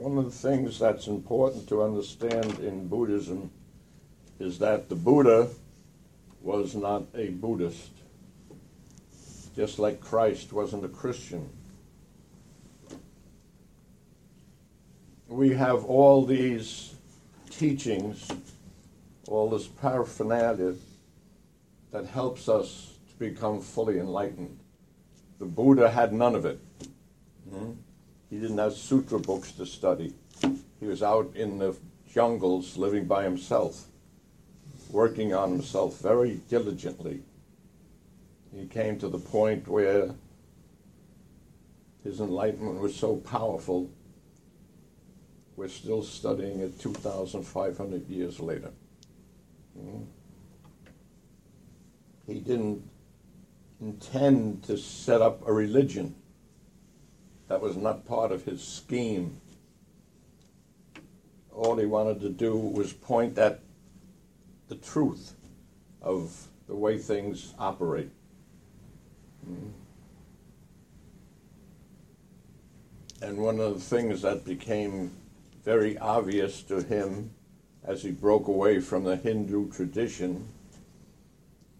One of the things that's important to understand in Buddhism is that the Buddha was not a Buddhist, just like Christ wasn't a Christian. We have all these teachings, all this paraphernalia that helps us to become fully enlightened. The Buddha had none of it. Hmm? He didn't have sutra books to study. He was out in the jungles living by himself, working on himself very diligently. He came to the point where his enlightenment was so powerful, we're still studying it 2,500 years later. Hmm? He didn't intend to set up a religion. That was not part of his scheme. All he wanted to do was point at the truth of the way things operate. Hmm. And one of the things that became very obvious to him as he broke away from the Hindu tradition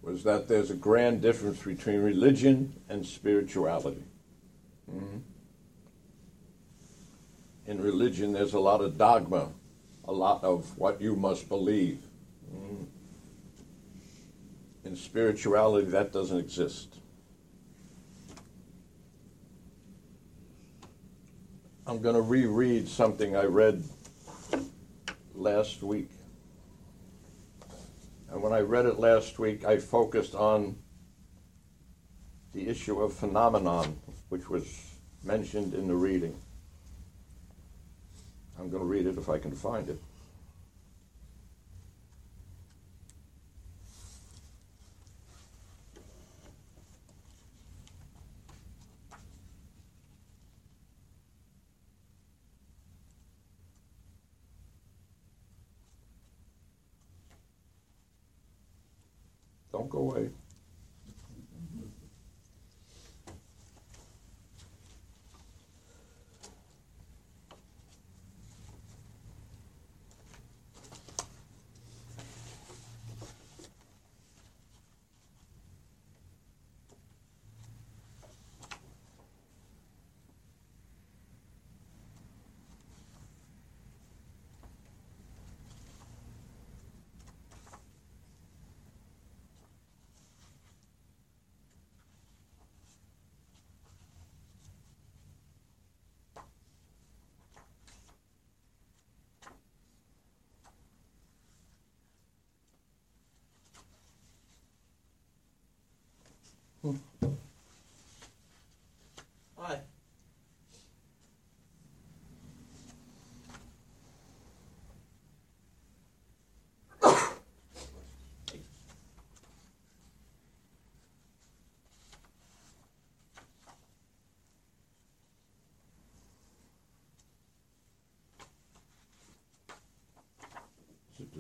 was that there's a grand difference between religion and spirituality. Mm-hmm. In religion, there's a lot of dogma, a lot of what you must believe. Mm-hmm. In spirituality, that doesn't exist. I'm going to reread something I read last week. And when I read it last week, I focused on the issue of phenomenon, which was mentioned in the reading. I'm going to read it if I can find it. Vai.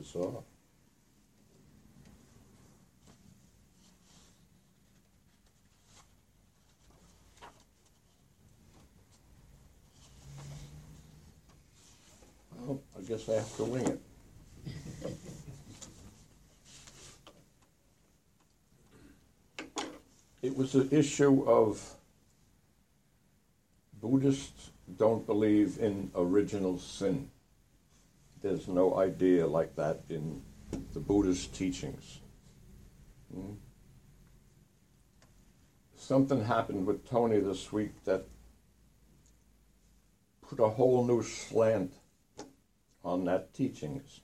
Só. I have to wing it. It was an issue of Buddhists don't believe in original sin. There's no idea like that in the Buddhist teachings. Hmm? Something happened with Tony this week that put a whole new slant on that teachings.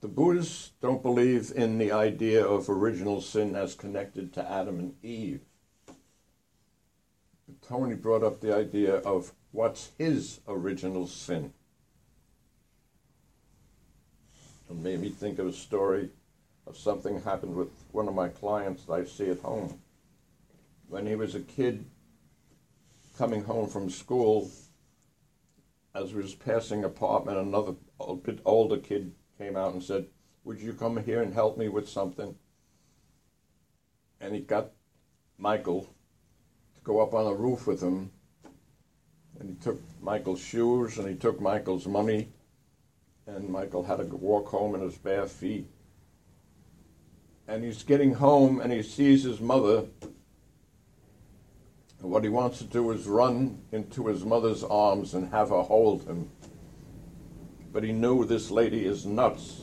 The Buddhists don't believe in the idea of original sin as connected to Adam and Eve. Tony brought up the idea of what's his original sin. It made me think of a story of something happened with one of my clients that I see at home. When he was a kid coming home from school, as we was passing apartment, another a bit older kid came out and said, "Would you come here and help me with something?" And he got Michael to go up on the roof with him And he took Michael's shoes and he took Michael's money, and Michael had to walk home in his bare feet. And he's getting home and he sees his mother. And what he wants to do is run into his mother's arms and have her hold him. But he knew this lady is nuts.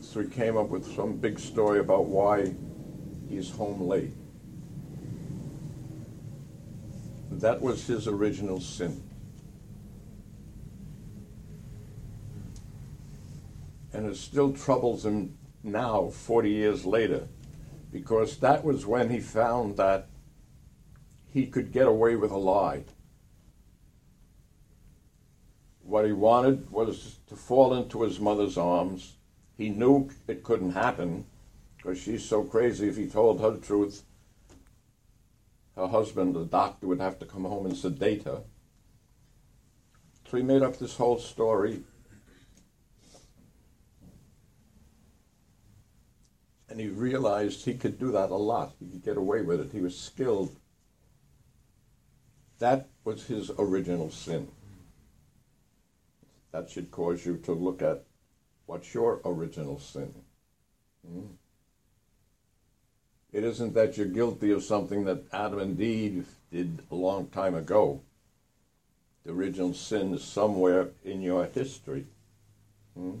So he came up with some big story about why he's home late. That was his original sin. And it still troubles him now, 40 years later, because that was when he found that he could get away with a lie. What he wanted was to fall into his mother's arms. He knew it couldn't happen because she's so crazy. If he told her the truth, her husband, the doctor, would have to come home and sedate her. So he made up this whole story. And he realized he could do that a lot. He could get away with it. He was skilled. That was his original sin. That should cause you to look at what's your original sin. Hmm? It isn't that you're guilty of something that Adam and Eve did a long time ago. The original sin is somewhere in your history. Hmm?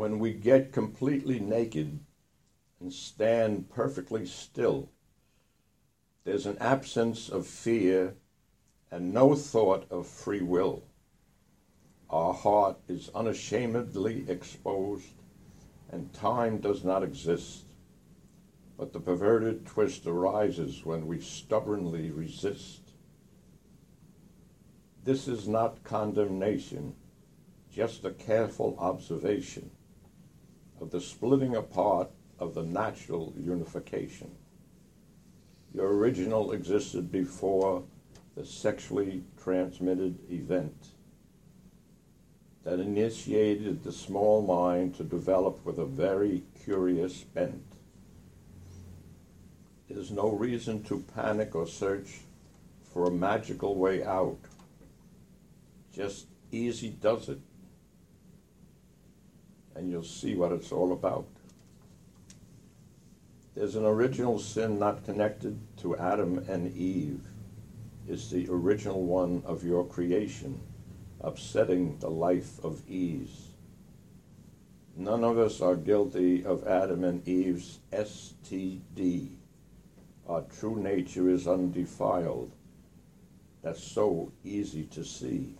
When we get completely naked and stand perfectly still, there's an absence of fear and no thought of free will. Our heart is unashamedly exposed, and time does not exist. But the perverted twist arises when we stubbornly resist. This is not condemnation, just a careful observation of the splitting apart of the natural unification. Your original existed before the sexually transmitted event that initiated the small mind to develop with a very curious bent. There's no reason to panic or search for a magical way out. Just easy does it and you'll see what it's all about. There's an original sin not connected to Adam and Eve. It's the original one of your creation, upsetting the life of ease. None of us are guilty of Adam and Eve's STD. Our true nature is undefiled. That's so easy to see.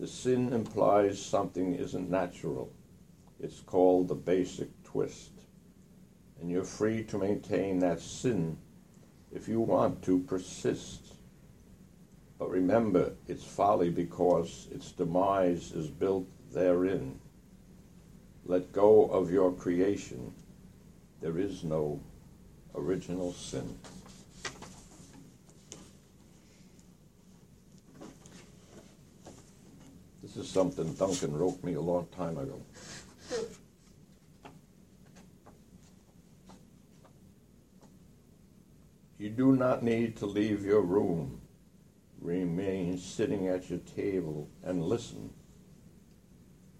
The sin implies something isn't natural. It's called the basic twist. And you're free to maintain that sin if you want to persist. But remember, it's folly because its demise is built therein. Let go of your creation. There is no original sin. This is something Duncan wrote me a long time ago. You do not need to leave your room. Remain sitting at your table and listen.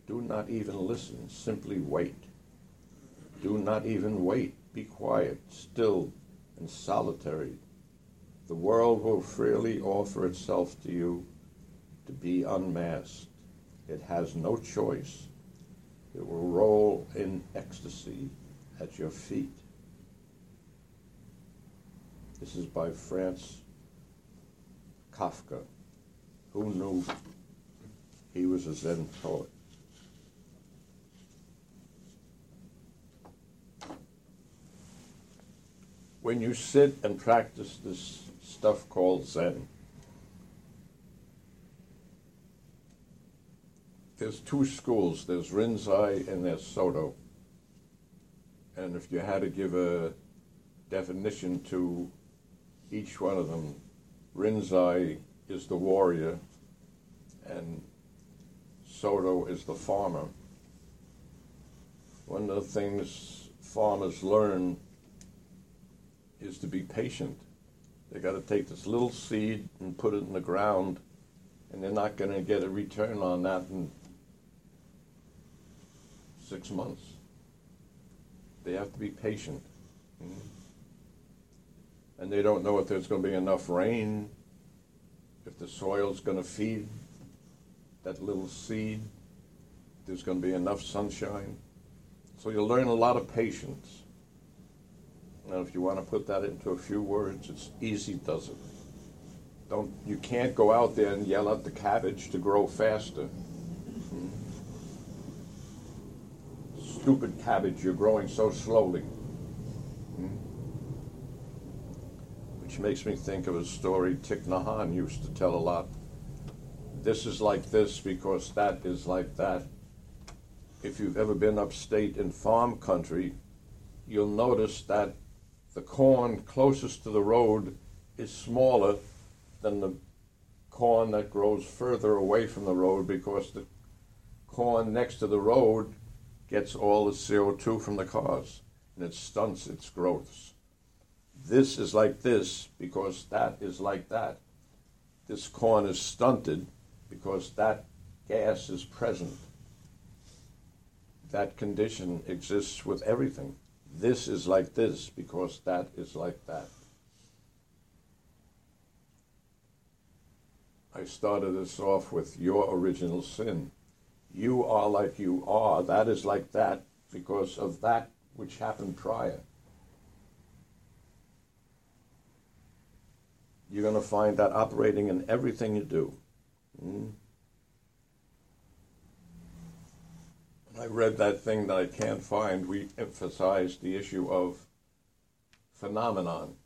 Do not even listen, simply wait. Do not even wait. Be quiet, still, and solitary. The world will freely offer itself to you to be unmasked. It has no choice. It will roll in ecstasy at your feet. This is by Franz Kafka. Who knew he was a Zen poet? When you sit and practice this stuff called Zen, there's two schools there's Rinzai and there's Soto. And if you had to give a definition to each one of them, Rinzai is the warrior, and Soto is the farmer. One of the things farmers learn is to be patient. They got to take this little seed and put it in the ground, and they're not going to get a return on that six months. They have to be patient. Mm-hmm. And they don't know if there's going to be enough rain, if the soil's going to feed that little seed, there's going to be enough sunshine. So you'll learn a lot of patience. And if you want to put that into a few words, it's easy does it. Don't you can't go out there and yell at the cabbage to grow faster. Stupid cabbage, you're growing so slowly. Hmm? Which makes me think of a story Thich Nhat Hanh used to tell a lot. This is like this because that is like that. If you've ever been upstate in farm country, you'll notice that the corn closest to the road is smaller than the corn that grows further away from the road because the corn next to the road gets all the CO2 from the cars and it stunts its growths. This is like this because that is like that. This corn is stunted because that gas is present. That condition exists with everything this is like this because that is like that. I started this off with your original sin. You are like you are. That is like that because of that which happened prior. You're going to find that operating in everything you do. Mm? I read that thing that I can't find. We emphasized the issue of phenomenon.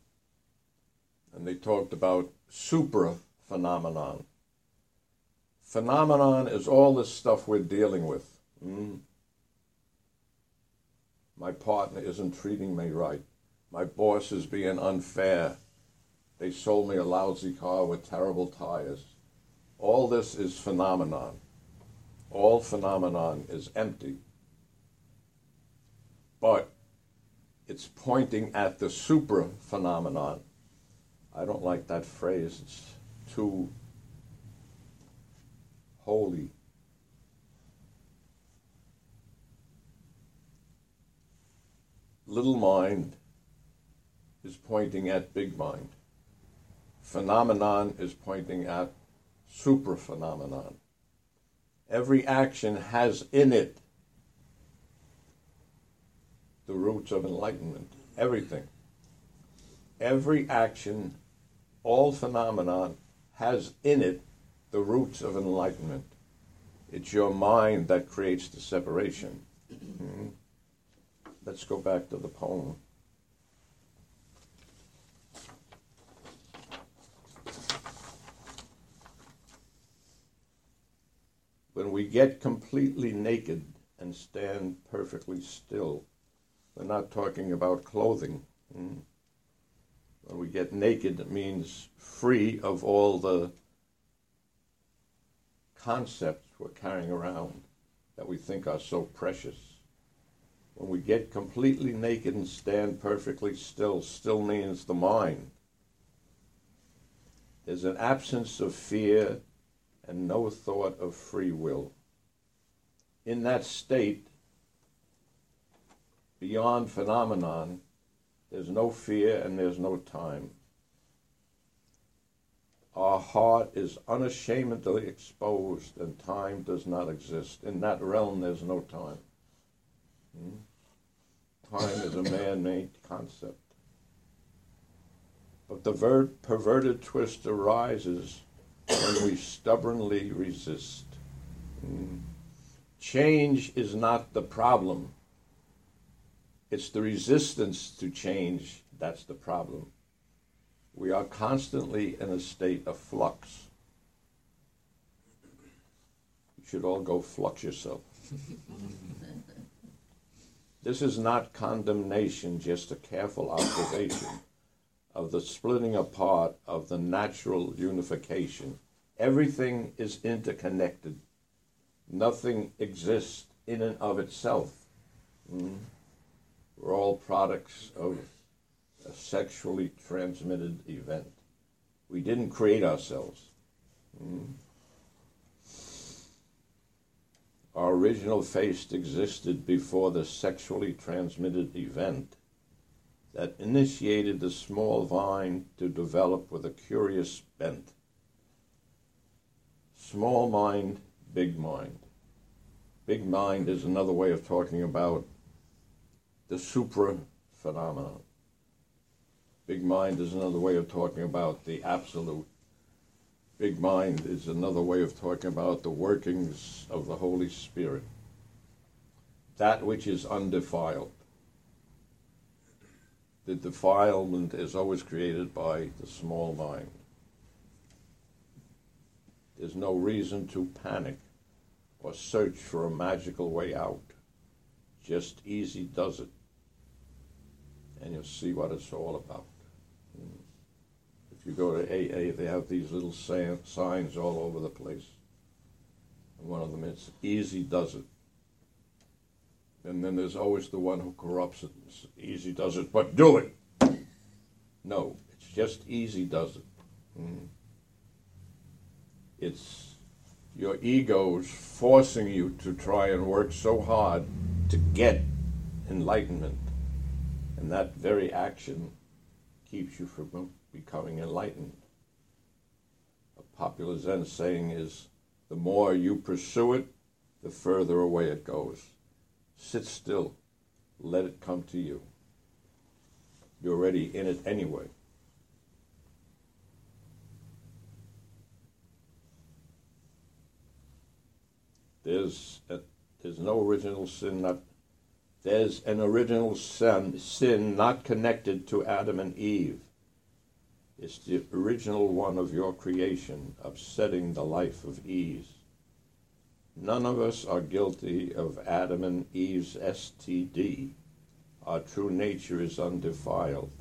And they talked about supra phenomenon. Phenomenon is all this stuff we're dealing with. Mm. My partner isn't treating me right. My boss is being unfair. They sold me a lousy car with terrible tires. All this is phenomenon all phenomenon is empty. But it's pointing at the supra phenomenon. I don't like that phrase, it's too holy. Little mind is pointing at big mind. Phenomenon is pointing at supra phenomenon. Every action has in it the roots of enlightenment. Everything. Every action, all phenomenon has in it the roots of enlightenment. It's your mind that creates the separation. Mm-hmm. Let's go back to the poem. when we get completely naked and stand perfectly still, we're not talking about clothing. Mm. When we get naked, it means free of all the concepts we're carrying around that we think are so precious. When we get completely naked and stand perfectly still, still means the mind. There's an absence of fear and no thought of free will. In that state, beyond phenomenon, there's no fear and there's no time. Our heart is unashamedly exposed and time does not exist. In that realm, there's no time. Hmm? Time is a man made concept. But the ver- perverted twist arises when we stubbornly resist. Mm. Change is not the problem. It's the resistance to change that's the problem. We are constantly in a state of flux. You should all go flux yourself. This is not condemnation, just a careful observation of the splitting apart of the natural unification. Everything is interconnected. Nothing exists in and of itself. Mm. We're all products of a sexually transmitted event. We didn't create ourselves. Mm. Our original face existed before the sexually transmitted event that initiated the small vine to develop with a curious bent. Small mind, big mind. Big mind is another way of talking about the supra phenomenon. Big mind is another way of talking about the absolute. Big mind is another way of talking about the workings of the Holy Spirit. That which is undefiled. The defilement is always created by the small mind. There's no reason to panic or search for a magical way out. Just easy does it. And you'll see what it's all about. If you go to AA, they have these little signs all over the place. And one of them is easy does it. And then there's always the one who corrupts it. Easy does it, but do it. No, it's just easy does it. Mm. It's your ego's forcing you to try and work so hard to get enlightenment. And that very action keeps you from becoming enlightened. A popular Zen saying is the more you pursue it, the further away it goes. Sit still, let it come to you. You're already in it anyway. There's a, there's no original sin not there's an original sin sin not connected to Adam and Eve. It's the original one of your creation, upsetting the life of ease. None of us are guilty of Adam and Eve's STD. Our true nature is undefiled.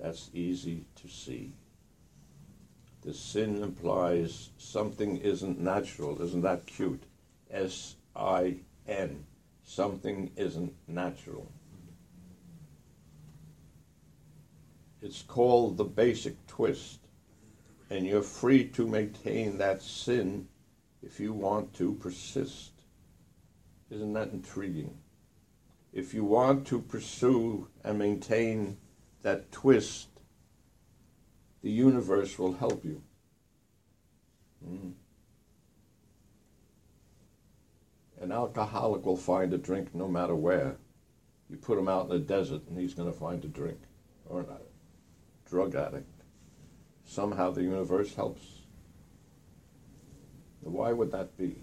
That's easy to see. The sin implies something isn't natural. Isn't that cute? S I N. Something isn't natural. It's called the basic twist, and you're free to maintain that sin if you want to persist. Isn't that intriguing? If you want to pursue and maintain that twist, the universe will help you. Mm. An alcoholic will find a drink no matter where. You put him out in the desert and he's going to find a drink. Or not drug addict. Somehow the universe helps. Why would that be?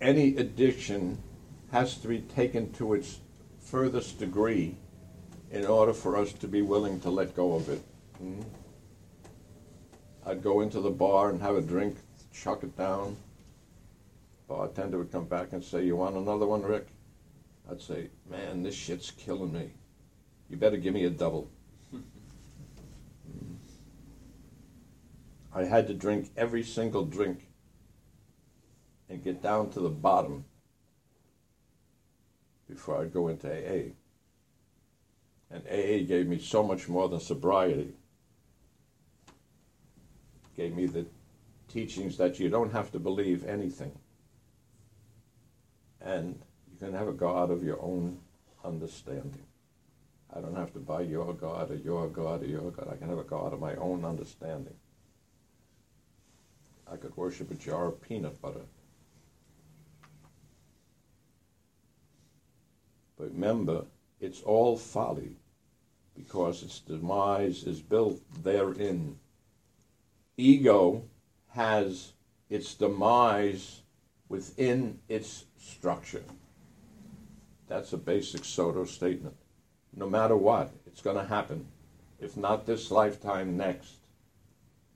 Any addiction has to be taken to its furthest degree in order for us to be willing to let go of it. Mm-hmm. I'd go into the bar and have a drink, chuck it down. Bartender would come back and say, "You want another one, Rick?" I'd say, man, this shit's killing me. You better give me a double. I had to drink every single drink and get down to the bottom before I'd go into AA. And AA gave me so much more than sobriety. Gave me the teachings that you don't have to believe anything. And you can have a God of your own understanding. I don't have to buy your God or your God or your God. I can have a God of my own understanding. I could worship a jar of peanut butter. But remember, it's all folly because its demise is built therein. Ego has its demise within its structure. That's a basic Soto statement. No matter what, it's going to happen. If not this lifetime, next.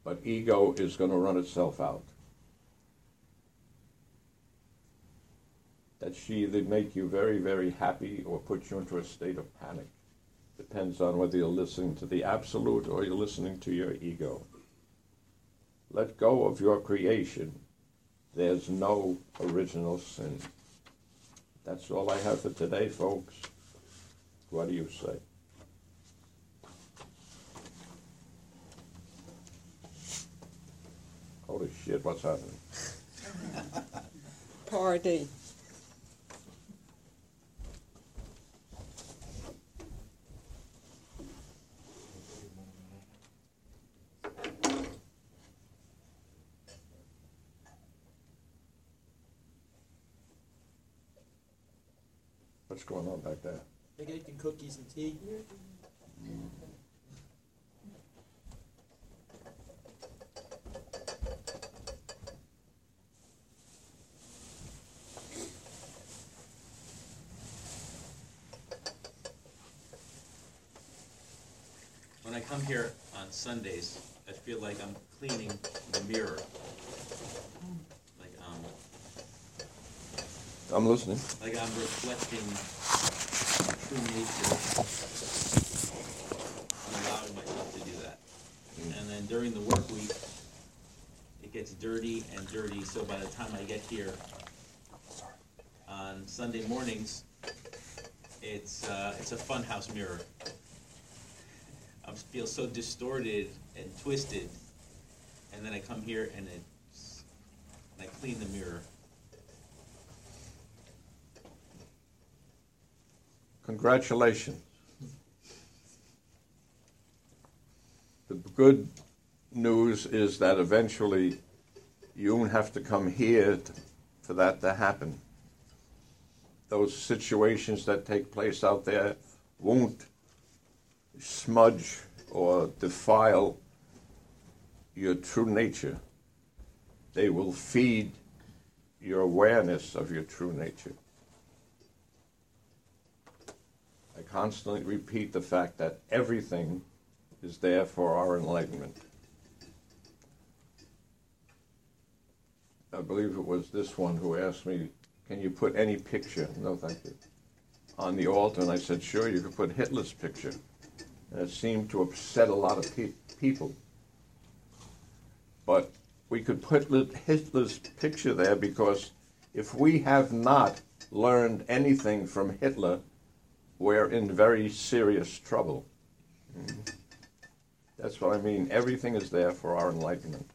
But ego is going to run itself out. that she either make you very, very happy or put you into a state of panic. Depends on whether you're listening to the absolute or you're listening to your ego. Let go of your creation. There's no original sin. That's all I have for today, folks. What do you say? Holy shit, what's happening? Party. Going on back there? They're making cookies and tea. When I come here on Sundays, I feel like I'm cleaning the mirror. Like um, I'm listening. like I'm reflecting true nature. Allowing myself to do that. And then during the work week, it gets dirty and dirty, so by the time I get here on Sunday mornings, it's, uh, it's a funhouse mirror. I feel so distorted and twisted, and then I come here and it's, and I clean the mirror. Congratulations. The good news is that eventually you won't have to come here t- for that to happen. Those situations that take place out there won't smudge or defile your true nature. They will feed your awareness of your true nature. I constantly repeat the fact that everything is there for our enlightenment. I believe it was this one who asked me, Can you put any picture? No, thank you. On the altar, and I said, Sure, you could put Hitler's picture. And it seemed to upset a lot of pe- people. But we could put Hitler's picture there because if we have not learned anything from Hitler, we're in very serious trouble. That's what I mean. Everything is there for our enlightenment.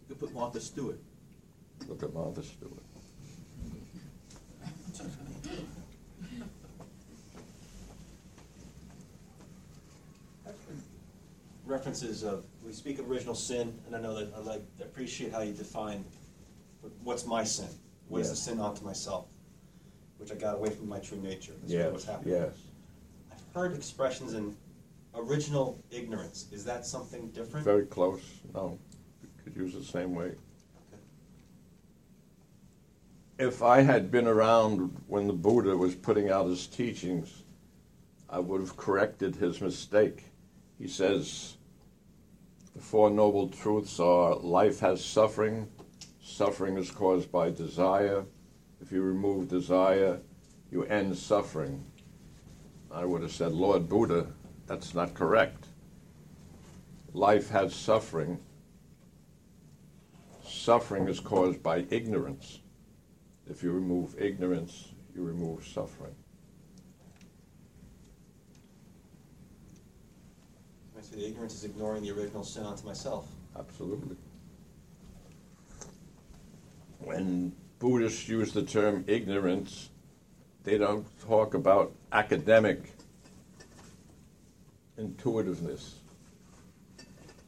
You could put Martha Stewart. Look at Martha Stewart. references of we speak of original sin, and I know that I like appreciate how you define what's my sin. What is the sin onto myself, which I got away from my true nature. That's Yes, what's happening. yes. I've heard expressions in original ignorance. Is that something different? Very close. No, you could use the same way. If I had been around when the Buddha was putting out his teachings, I would have corrected his mistake. He says, the Four Noble Truths are life has suffering, suffering is caused by desire. If you remove desire, you end suffering. I would have said, Lord Buddha, that's not correct. Life has suffering. Suffering is caused by ignorance. If you remove ignorance, you remove suffering. Say the ignorance is ignoring the original sin onto myself. Absolutely. When Buddhists use the term ignorance, they don't talk about academic intuitiveness.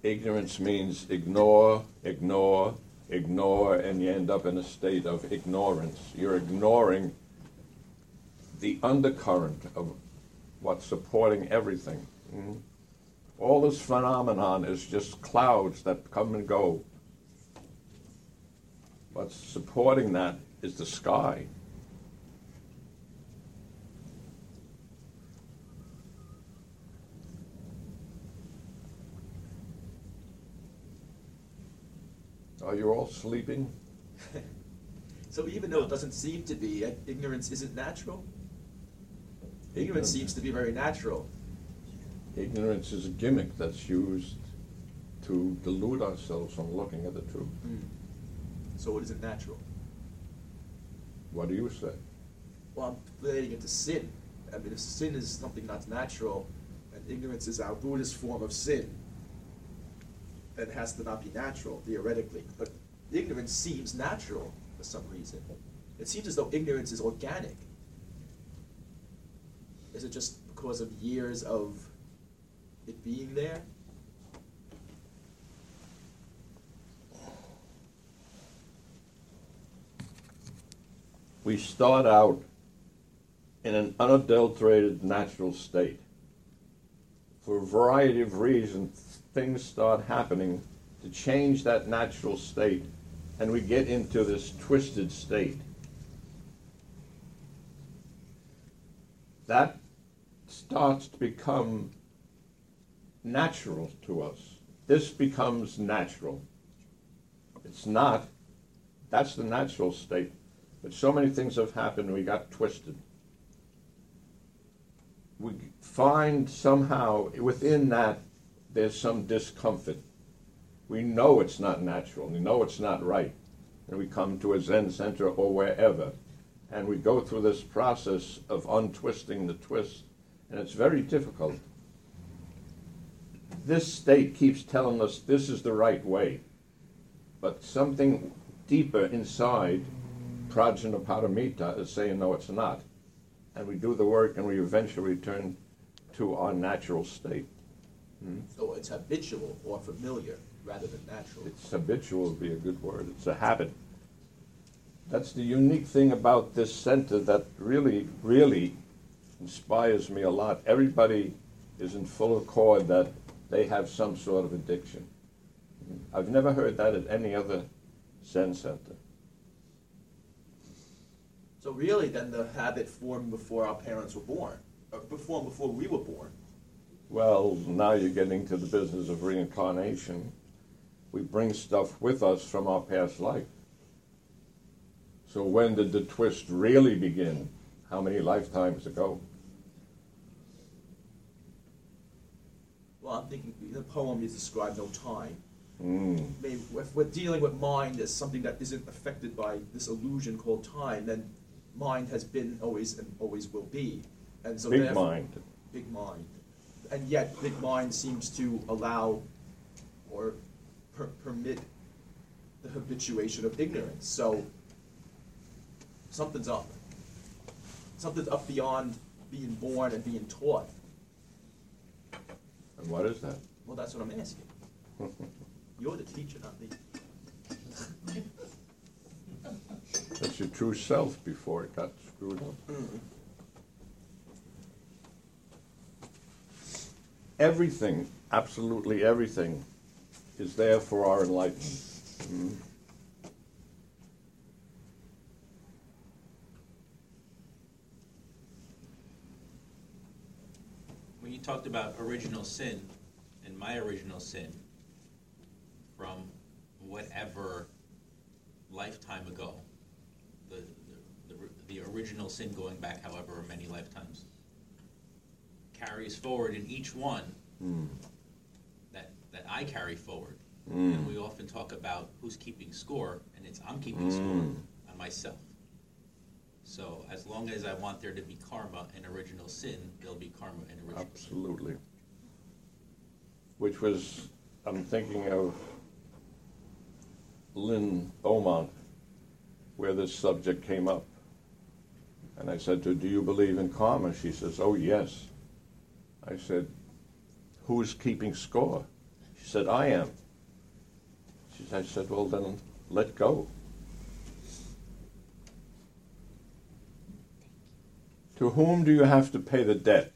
Ignorance means ignore, ignore, ignore, and you end up in a state of ignorance. You're ignoring the undercurrent of what's supporting everything. Mhm. All this phenomenon is just clouds that come and go. What's supporting that is the sky. Are you all sleeping? so even though it doesn't seem to be, ignorance isn't natural. Ignorance seems to be very natural. Ignorance is a gimmick that's used to delude ourselves from looking at the truth. Hmm. So it isn't natural. What do you say? Well, I'm relating it to sin. I mean, if sin is something that's natural, and ignorance is our Buddhist form of sin, then it has to not be natural, theoretically. But ignorance seems natural for some reason. It seems as though ignorance is organic. Is it just because of years of it being there? We start out in an unadulterated natural state. For a variety of reasons, things start happening to change that natural state, and we get into this twisted state. That starts to become natural to us. This becomes natural. It's not. That's the natural state. But so many things have happened, we got twisted. We find somehow within that there's some discomfort. We know it's not natural, we know it's not right. And we come to a Zen center or wherever, and we go through this process of untwisting the twist, and it's very difficult. This state keeps telling us this is the right way, but something deeper inside Prajnaparamita is saying, no, it's not. And we do the work and we eventually return to our natural state. Hmm? So it's habitual or familiar rather than natural. It's habitual would be a good word. It's a habit. That's the unique thing about this center that really, really inspires me a lot. Everybody is in full accord that they have some sort of addiction. I've never heard that at any other Zen center. So really, then the habit formed before our parents were born, or before before we were born. Well, now you're getting to the business of reincarnation. We bring stuff with us from our past life. So when did the twist really begin? How many lifetimes ago? Well, I'm thinking the poem is described no time. Mm. Maybe if we're dealing with mind as something that isn't affected by this illusion called time, then mind has been always and always will be. And so Big mind. Big mind. And yet, big mind seems to allow or per- permit the habituation of ignorance. So something's up. Something's up beyond being born and being taught. And what is that? Well, that's what I'm asking. You're the teacher, not me. That's your true self before it got screwed up. Everything, absolutely everything, is there for our enlightenment. Mm. Talked about original sin and my original sin from whatever lifetime ago, the, the, the, original sin going back however many lifetimes, carries forward in each one Mm. that, that I carry forward. Mm. And we often talk about who's keeping score, and it's I'm keeping score Mm. on myself. So as long as I want there to be karma and original sin, there'll be karma and original sin. Absolutely. Which was, I'm thinking of Lynn Beaumont, where this subject came up. And I said to her, Do you believe in karma? She says, Oh, yes. I said, Who's keeping score? She said, I am. She I said, Well, then let go. To whom do you have to pay the debt?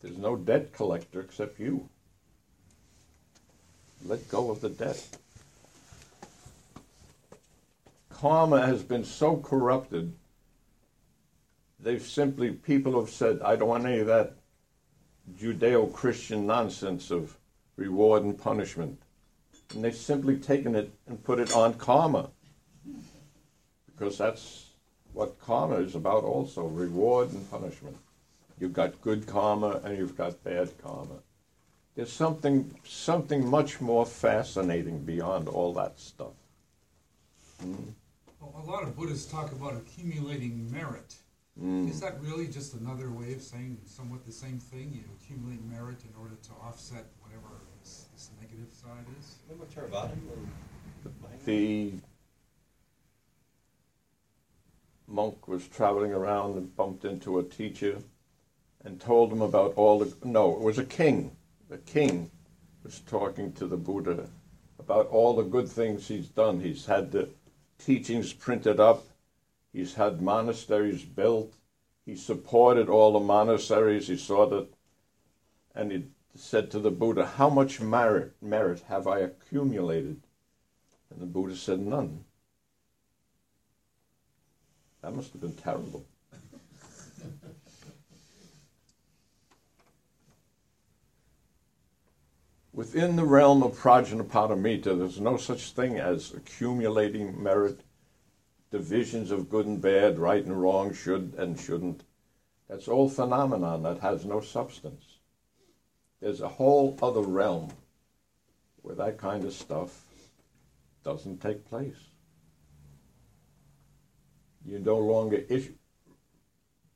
There's no debt collector except you. Let go of the debt. Karma has been so corrupted, they've simply, people have said, I don't want any of that Judeo Christian nonsense of reward and punishment. And they've simply taken it and put it on karma. Because that's what karma is about also reward and punishment. You've got good karma and you've got bad karma. There's something, something much more fascinating beyond all that stuff. Mm. Well, a lot of Buddhists talk about accumulating merit. Mm. Is that really just another way of saying somewhat the same thing? You accumulate merit in order to offset whatever this, this negative side is? Remember The monk was traveling around and bumped into a teacher and told him about all the. No, it was a king. The king was talking to the Buddha about all the good things he's done. He's had the teachings printed up, he's had monasteries built, he supported all the monasteries, he saw that, and he said to the Buddha, How much merit, merit have I accumulated? And the Buddha said, None. That must have been terrible. Within the realm of Prajnaparamita, there's no such thing as accumulating merit, divisions of good and bad, right and wrong, should and shouldn't. That's all phenomenon that has no substance. There's a whole other realm where that kind of stuff doesn't take place. You no longer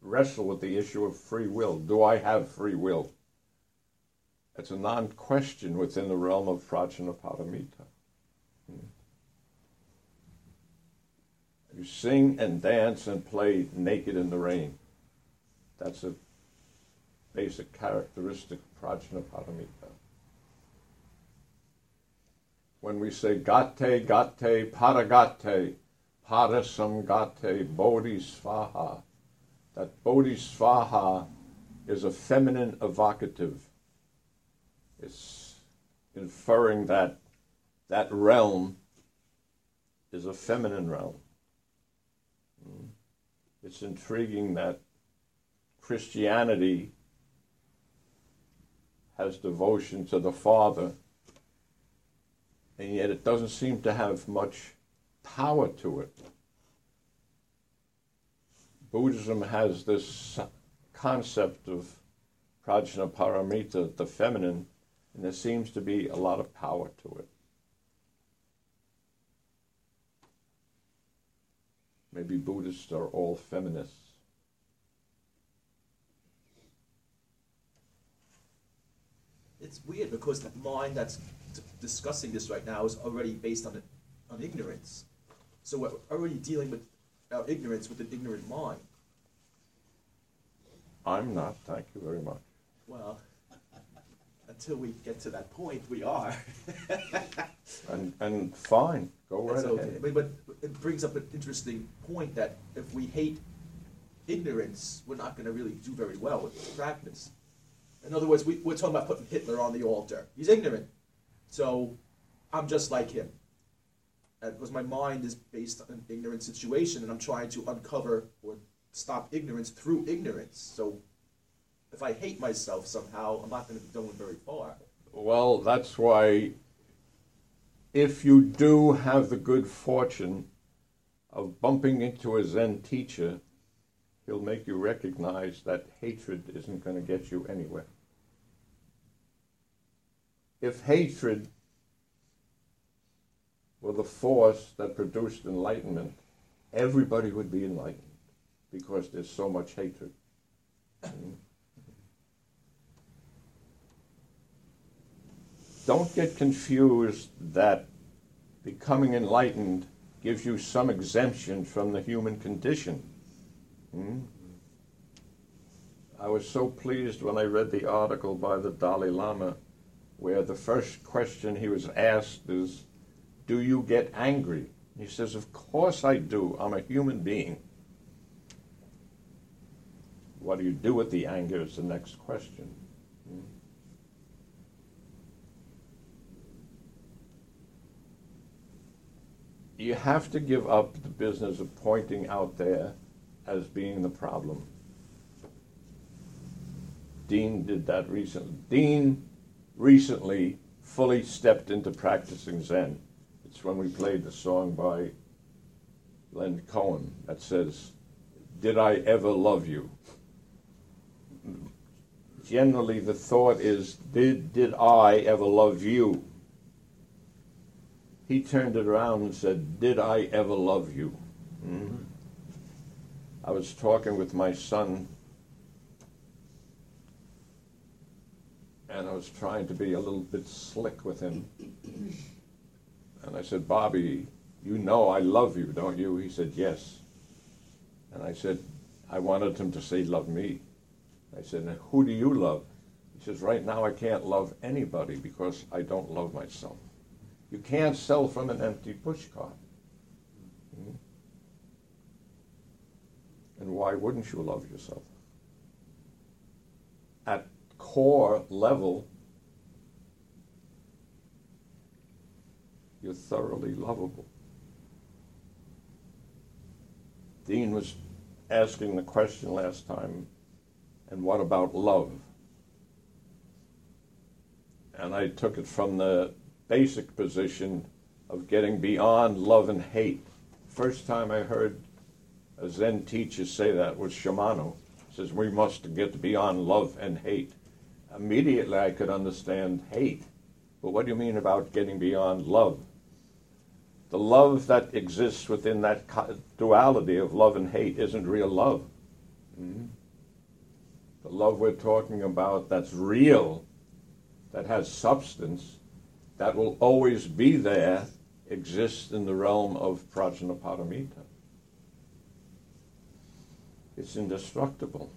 wrestle with the issue of free will. Do I have free will? It's a non question within the realm of Prajnaparamita. You sing and dance and play naked in the rain. That's a basic characteristic of Prajnaparamita. When we say gate, gate, paragate, parasamgate, bodhisvaha, that bodhisvaha is a feminine evocative it's inferring that that realm is a feminine realm. Hmm. It's intriguing that Christianity has devotion to the Father, and yet it doesn't seem to have much power to it. Buddhism has this concept of prajnaparamita, the feminine, and there seems to be a lot of power to it. Maybe Buddhists are all feminists. It's weird because the mind that's discussing this right now is already based on on ignorance. So we're already dealing with our ignorance with an ignorant mind. I'm not. Thank you very much. Well, until we get to that point, we are. and and fine, go right okay. ahead. But, but it brings up an interesting point that if we hate ignorance, we're not going to really do very well with practice. In other words, we, we're talking about putting Hitler on the altar. He's ignorant, so I'm just like him. And because my mind is based on an ignorant situation, and I'm trying to uncover or stop ignorance through ignorance. So if I hate myself somehow, I'm not going to be going very far. Well, that's why if you do have the good fortune of bumping into a Zen teacher, he'll make you recognize that hatred isn't going to get you anywhere. If hatred were the force that produced enlightenment, everybody would be enlightened because there's so much hatred. Don't get confused that becoming enlightened gives you some exemption from the human condition. Hmm? I was so pleased when I read the article by the Dalai Lama where the first question he was asked is, Do you get angry? He says, Of course I do. I'm a human being. What do you do with the anger is the next question. You have to give up the business of pointing out there as being the problem. Dean did that recently. Dean recently fully stepped into practicing Zen. It's when we played the song by Len Cohen that says, Did I ever love you? Generally, the thought is, Did, did I ever love you? He turned it around and said, Did I ever love you? Mhm. I was talking with my son, and I was trying to be a little bit slick with him. And I said, Bobby, you know I love you, don't you? He said, Yes. And I said, I wanted him to say, Love me. I said, "Now, Who do you love? He says, Right now I can't love anybody because I don't love myself. You can't sell from an empty pushcart. Hmm? And why wouldn't you love yourself? At core level, you're thoroughly lovable. Dean was asking the question last time, and what about love? And I took it from the basic position of getting beyond love and hate. First time I heard a Zen teacher say that was Shimano. He says we must get beyond love and hate. Immediately I could understand hate. But what do you mean about getting beyond love? The love that exists within that duality of love and hate isn't real love. Mhm. The love we're talking about that's real, that has substance, that will always be there, exists in the realm of prajnaparamita. It's indestructible.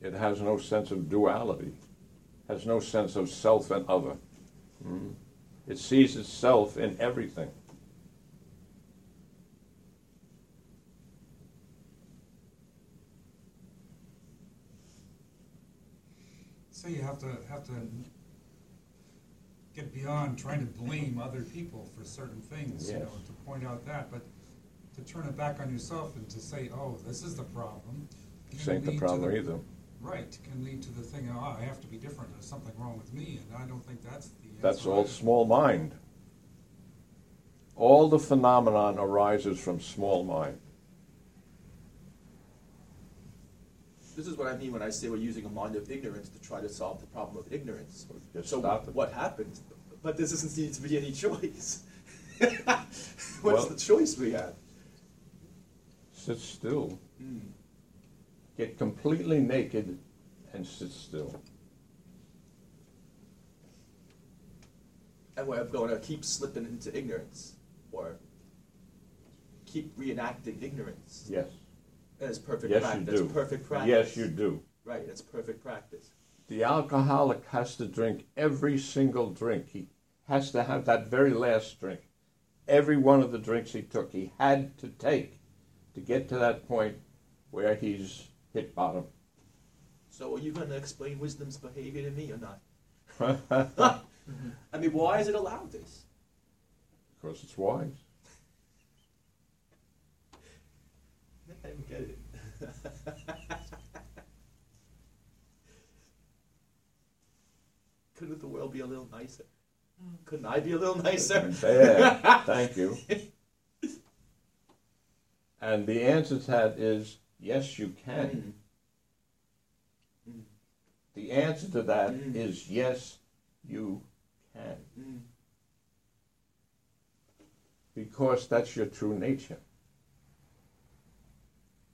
It has no sense of duality, has no sense of self and other. Mm. It sees itself in everything. So you have to have to get beyond trying to blame other people for certain things, you know, to point out that, but to turn it back on yourself and to say, oh, this is the problem. This ain't the problem either. Right, can lead to the thing, oh, I have to be different, there's something wrong with me, and I don't think that's the. That's all small mind. All the phenomenon arises from small mind. This is what I mean when I say we're using a mind of ignorance to try to solve the problem of ignorance. Just so what happens? But there doesn't seem to be any choice. What's Well- the choice we have? Sit still. Mm. Get completely naked and sit still. And we're going to keep slipping into ignorance, or keep reenacting ignorance. Yes. And it's perfect Yes, practice. you do. That's perfect practice. Yes, you do. Right, it's perfect practice. The alcoholic has to drink every single drink. He has to have that very last drink. Every one of the drinks he took, he had to take to get to that point where he's hit bottom. So are you going to explain wisdom's behavior to me or not? because I mean, why is it allowed this? Because it's wise. I don't get it. Couldn't the world be a little nicer? Couldn't I be a little nicer? There, thank you. And the answer to that is yes, you can. Mm. Mm. The answer to that Mm. is yes, you can. Mm. Because that's your true nature.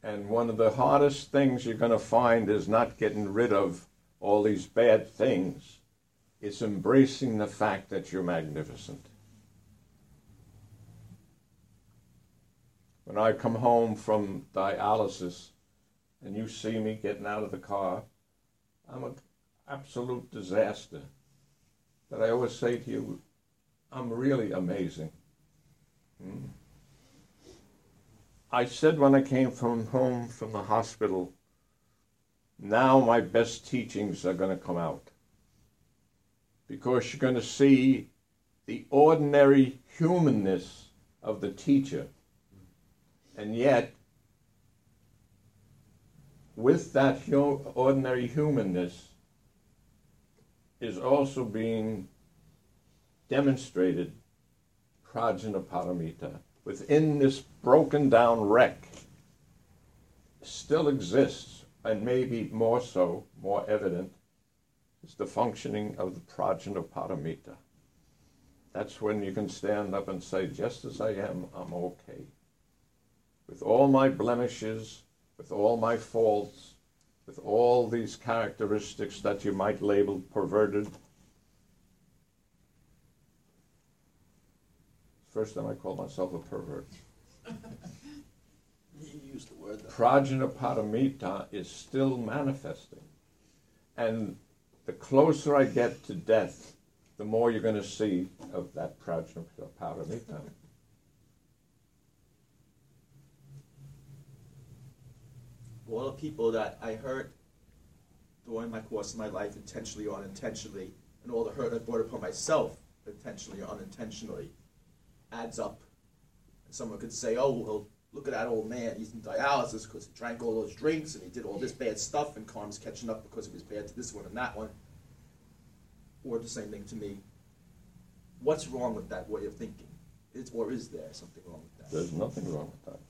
And one of the hardest things you're going to find is not getting rid of all these bad things. It's embracing the fact that you're magnificent. When I come home from dialysis and you see me getting out of the car, I'm an absolute disaster. But I always say to you, I'm really amazing. Hmm. I said when I came from home from the hospital, now my best teachings are going to come out. Because you're going to see the ordinary humanness of the teacher. And yet, with that ordinary humanness, is also being demonstrated prajnaparamita within this broken down wreck still exists and maybe more so, more evident, is the functioning of the prajnaparamita. That's when you can stand up and say, just as I am, I'm okay. With all my blemishes, with all my faults, with all these characteristics that you might label perverted. First time I called myself a pervert. You used the word though. Prajnaparamita is still manifesting. And the closer I get to death, the more you're going to see of that Prajnaparamita. All the people that I hurt during my course of my life, intentionally or unintentionally, and all the hurt I brought upon myself, intentionally or unintentionally, adds up. And someone could say, oh, well, look at that old man. He's in dialysis because he drank all those drinks and he did all this bad stuff, and karma's catching up because he was bad to this one and that one. Or the same thing to me. What's wrong with that way of thinking? Is, or is there something wrong with that? There's nothing wrong with that.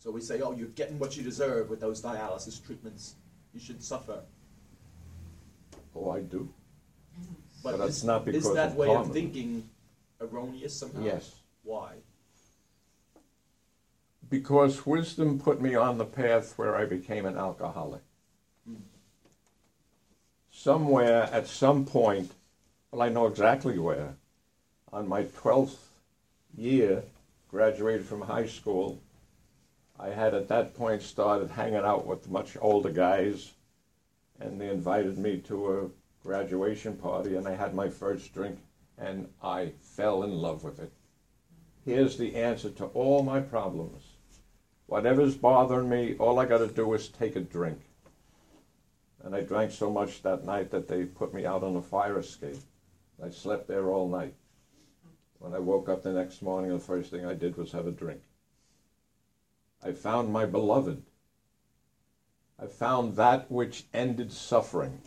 So we say, oh, you're getting what you deserve with those dialysis treatments. You should suffer. Oh, I do. But, But that's is, not because is that of way karma. of thinking erroneous somehow? Yes. Why? Because wisdom put me on the path where I became an alcoholic. Hmm. Somewhere, at some point, well, I know exactly where, on my 12th year, graduated from high school, I had at that point started hanging out with much older guys, and they invited me to a graduation party, and I had my first drink, and I fell in love with it. Here's the answer to all my problems. Whatever's bothering me, all I got to do is take a drink. And I drank so much that night that they put me out on a fire escape. I slept there all night. When I woke up the next morning, the first thing I did was have a drink. I found my beloved. I found that which ended suffering.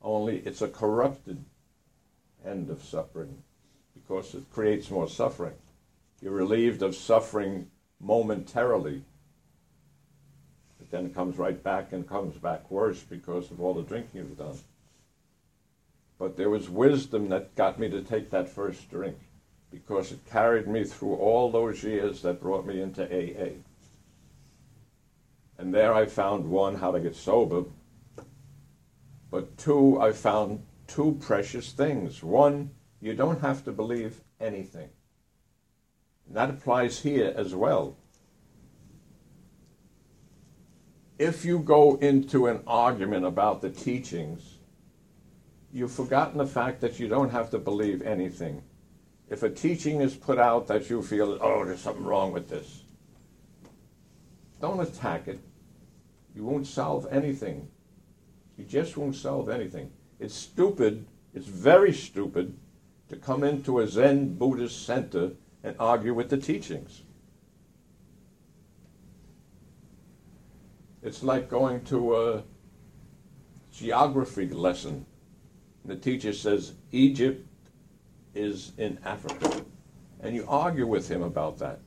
Only it's a corrupted end of suffering because it creates more suffering. You're relieved of suffering momentarily, but then it comes right back and comes back worse because of all the drinking you've done. But there was wisdom that got me to take that first drink because it carried me through all those years that brought me into AA. And there I found one, how to get sober, but two, I found two precious things. One, you don't have to believe anything. And that applies here as well. If you go into an argument about the teachings, you've forgotten the fact that you don't have to believe anything. If a teaching is put out that you feel, oh, there's something wrong with this, don't attack it. You won't solve anything. You just won't solve anything. It's stupid, it's very stupid to come into a Zen Buddhist center and argue with the teachings. It's like going to a geography lesson. and The teacher says Egypt is in Africa, and you argue with him about that.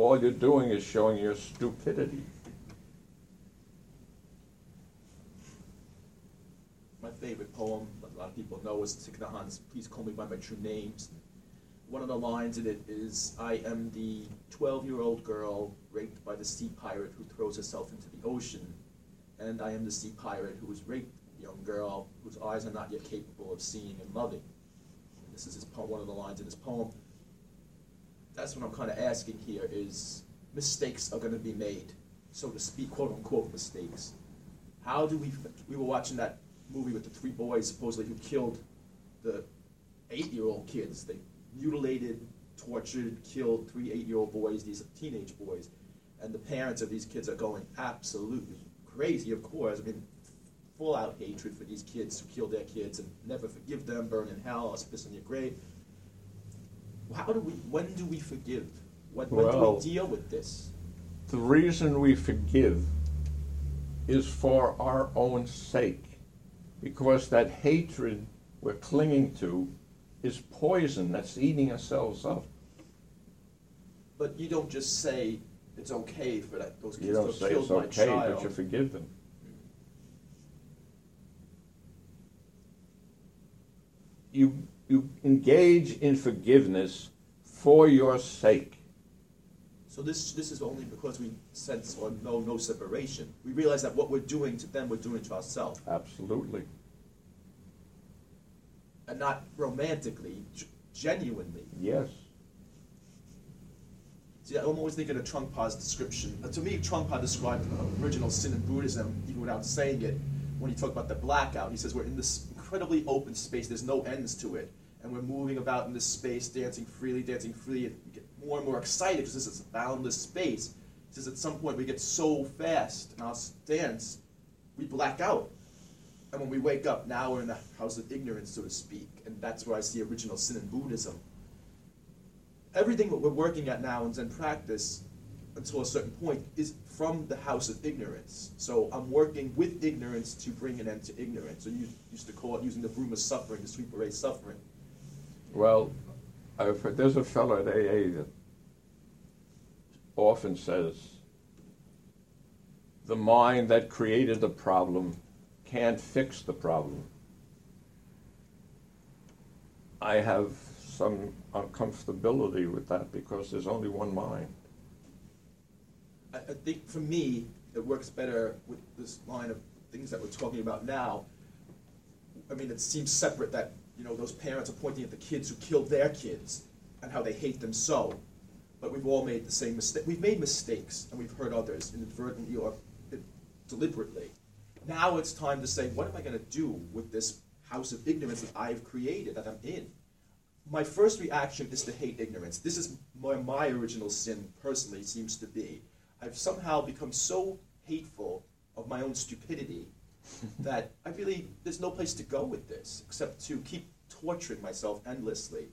All you're doing is showing your stupidity. My favorite poem, a lot of people know, is Thich Please Call Me By My True Names. One of the lines in it is, I am the 12-year-old girl raped by the sea pirate who throws herself into the ocean, and I am the sea pirate who was raped, young girl whose eyes are not yet capable of seeing and loving. This is po- one of the lines in his poem. That's what I'm kind of asking here is, mistakes are going to be made, so to speak, quote-unquote mistakes. How do we, we were watching that movie with the three boys supposedly who killed the eight-year-old kids. They mutilated, tortured, killed three eight-year-old boys. These teenage boys, and the parents of these kids are going absolutely crazy. Of course, I mean, full-out hatred for these kids who killed their kids and never forgive them, burn in hell, or spit in your grave. How do we? When do we forgive? When, when do we deal with this? the reason we forgive is for our own sake, because that hatred we're clinging to is poison that's eating ourselves up. But you don't just say it's okay for that those kids You to don't have say it's okay, child. but you forgive them. Mm. You, you engage in forgiveness for your sake. So this this is only because we sense or know no separation. We realize that what we're doing to them, we're doing to ourselves, Absolutely. and not romantically, g- genuinely. Yes. See, I'm always thinking of Trungpa's description. Uh, to me, Trungpa described uh, original sin in Buddhism, even without saying it, when he talked about the blackout. He says we're in this incredibly open space. There's no ends to it, and we're moving about in this space, dancing freely, dancing freely, and we get more and more excited because this is a boundless space. He says at some point we get so fast in our dance, we black out. And when we wake up, now we're in the house of ignorance, so to speak. And that's where I see original sin in Buddhism everything that we're working at now in Zen practice until a certain point is from the house of ignorance. So I'm working with ignorance to bring an end to ignorance. So you used to call it using the broom of suffering to sweep away suffering. Well, I've there's a fellow at AA that often says, the mind that created the problem can't fix the problem. I have some uncomfortability with that because there's only one mind. I, I think for me, it works better with this line of things that we're talking about now. I mean, it seems separate that, you know, those parents are pointing at the kids who killed their kids and how they hate them so. But we've all made the same mistake. We've made mistakes and we've hurt others inadvertently or deliberately. Now it's time to say, what am I going to do with this house of ignorance that I've created, that I'm in? My first reaction is to hate ignorance. This is where my original sin personally seems to be. I've somehow become so hateful of my own stupidity that I really, there's no place to go with this except to keep torturing myself endlessly.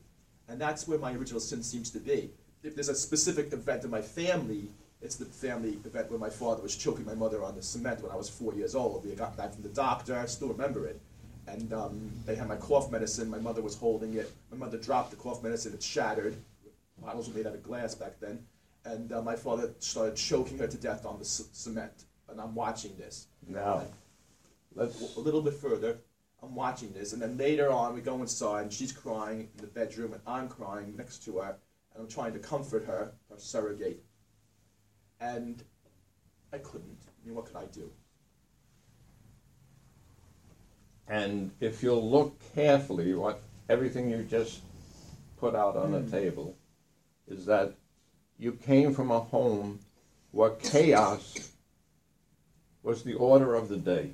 And that's where my original sin seems to be. If there's a specific event in my family, it's the family event where my father was choking my mother on the cement when I was four years old. We got back from the doctor, I still remember it. And um, they had my cough medicine, my mother was holding it. My mother dropped the cough medicine, it shattered. Bottles were made out of glass back then. And uh, my father started choking her to death on the c- cement. And I'm watching this. Now, let's, a little bit further. I'm watching this, and then later on, we go inside, and she's crying in the bedroom, and I'm crying next to her, and I'm trying to comfort her, her surrogate. And I couldn't. I mean, what could I do? and if you'll look carefully, what everything you just put out on the hmm. table is that you came from a home where chaos was the order of the day.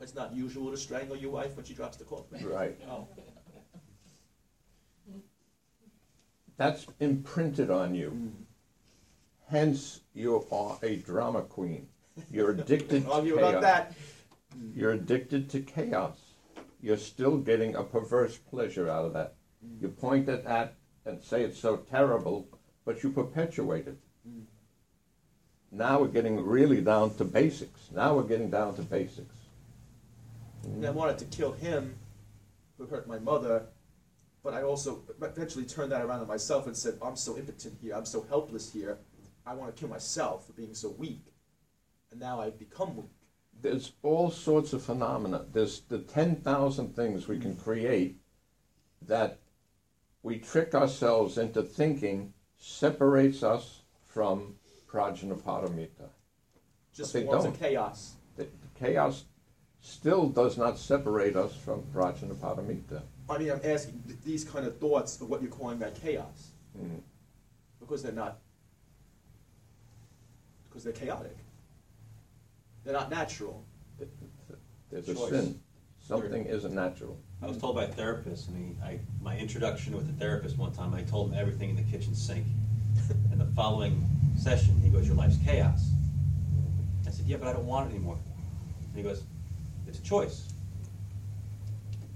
It's not usual to strangle your wife when she drops the medicine. Right. Oh. That's imprinted on you. Mm. Hence, you are a drama queen. You're addicted to Argue chaos. about that. Mm. You're addicted to chaos. You're still getting a perverse pleasure out of that. Mm. You point it at that and say it's so terrible, but you perpetuate it. Now we're getting really down to basics. Now we're getting down to basics. And I wanted to kill him, who hurt my mother, but I also eventually turned that around on myself and said, I'm so impotent here, I'm so helpless here, I want to kill myself for being so weak. And now I've become weak. There's all sorts of phenomena. There's the 10,000 things we can create that we trick ourselves into thinking separates us from Prajnaparamita. Just forms don't. chaos. The, the chaos still does not separate us from Prajnaparamita. I mean, I'm asking th- these kind of thoughts of what you're calling that chaos. Mm. Because they're not, because they're chaotic. They're not natural. There's a sin. Something isn't natural. I was told by a therapist, and he, I, my introduction with the therapist one time, I told him everything in the kitchen sink. And the following session, he goes, "Your life's chaos." I said, "Yeah, but I don't want it anymore." And he goes, "It's a choice."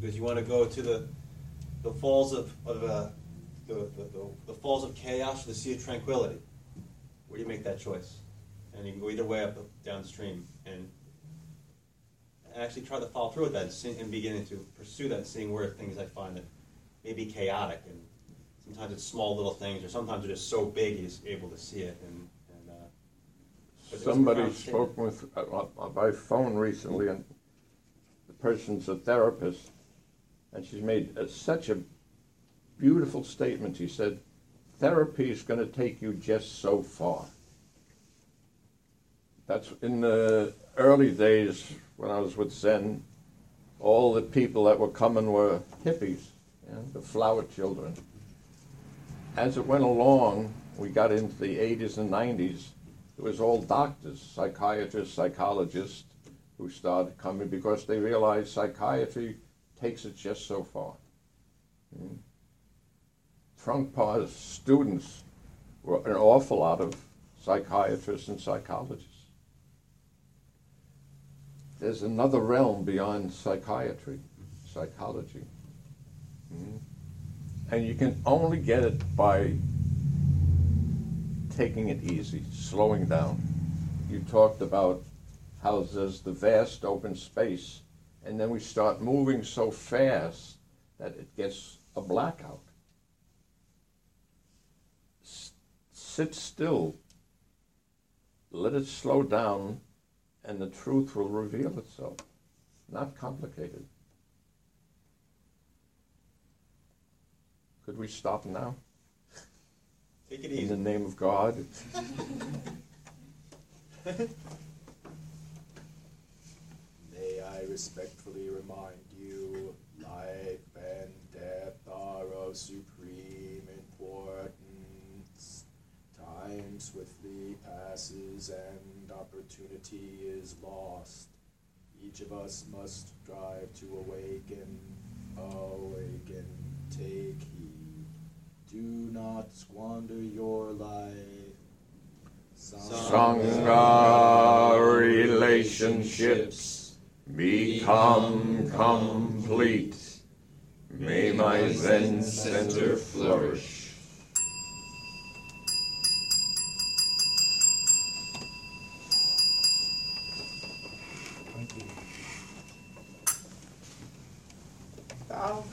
Because you want to go to the the falls of, of uh, the, the, the, the falls of chaos or the sea of tranquility. where do you make that choice? And you can go either way up, downstream, and actually try to follow through with that, and see- and beginning to pursue that, seeing where things I find that may be chaotic, and sometimes it's small little things, or sometimes they're just so big, you're just able to see it, and, and, uh. but it's a Somebody spoke with, uh, uh, by phone recently, and person's a therapist, and she's made uh, such a beautiful statement. She said, therapy is going to take you just so far. That's in the early days when I was with Zen, all the people that were coming were hippies, you know, the flower children. As it went along, we got into the 80s and 90s, it was all doctors, psychiatrists, psychologists who started coming because they realized psychiatry takes it just so far. Mm. Trungpa's students were an awful lot of psychiatrists and psychologists. There's another realm beyond psychiatry, psychology. Mm. And you can only get it by taking it easy, slowing down. You talked about there's the vast open space, and then we start moving so fast that it gets a blackout. S- sit still, let it slow down, and the truth will reveal itself. Not complicated. Could we stop now? Take it easy. In the name of God? May I respectfully remind you, life and death are of supreme importance. Time swiftly passes and opportunity is lost. Each of us must strive to awaken, awaken, take heed. Do not squander your life. Sangha relationships become complete. May my Zen center flourish. Bow.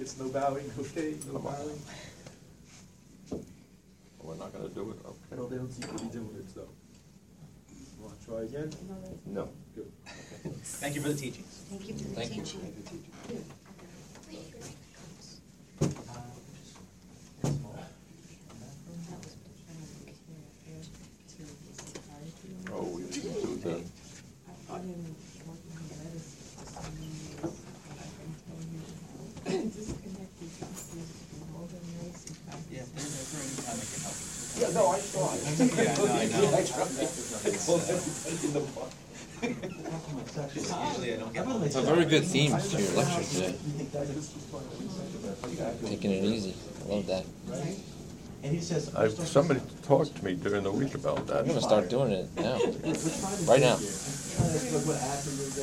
it's no bowing, okay? No bowing. We're not gonna do it, No, okay? they don't seem to be doing it though. Want to again? No. Good. Thank you for the teachings. Thank you for the Thank you. teaching. Oh, we didn't do the, Yeah, anytime I can help. Yeah, no, I tried. Yeah, no, I know. I tried. Well, that's in the book. Usually I don't get. It's a very good theme to your lecture today. Taking it easy. I love that. And he says. I, somebody talked to me during the week about that. I'm gonna start doing it now. Right now.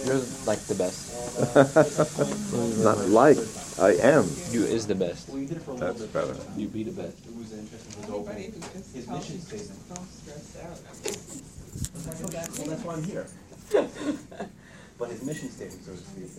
You're like the best. Not like, I am. You is the best. Well, you did it for a little That's bit. better. You be the best. It was interesting, it was open. His. Well, that's why I'm here. But his mission statement, so to speak,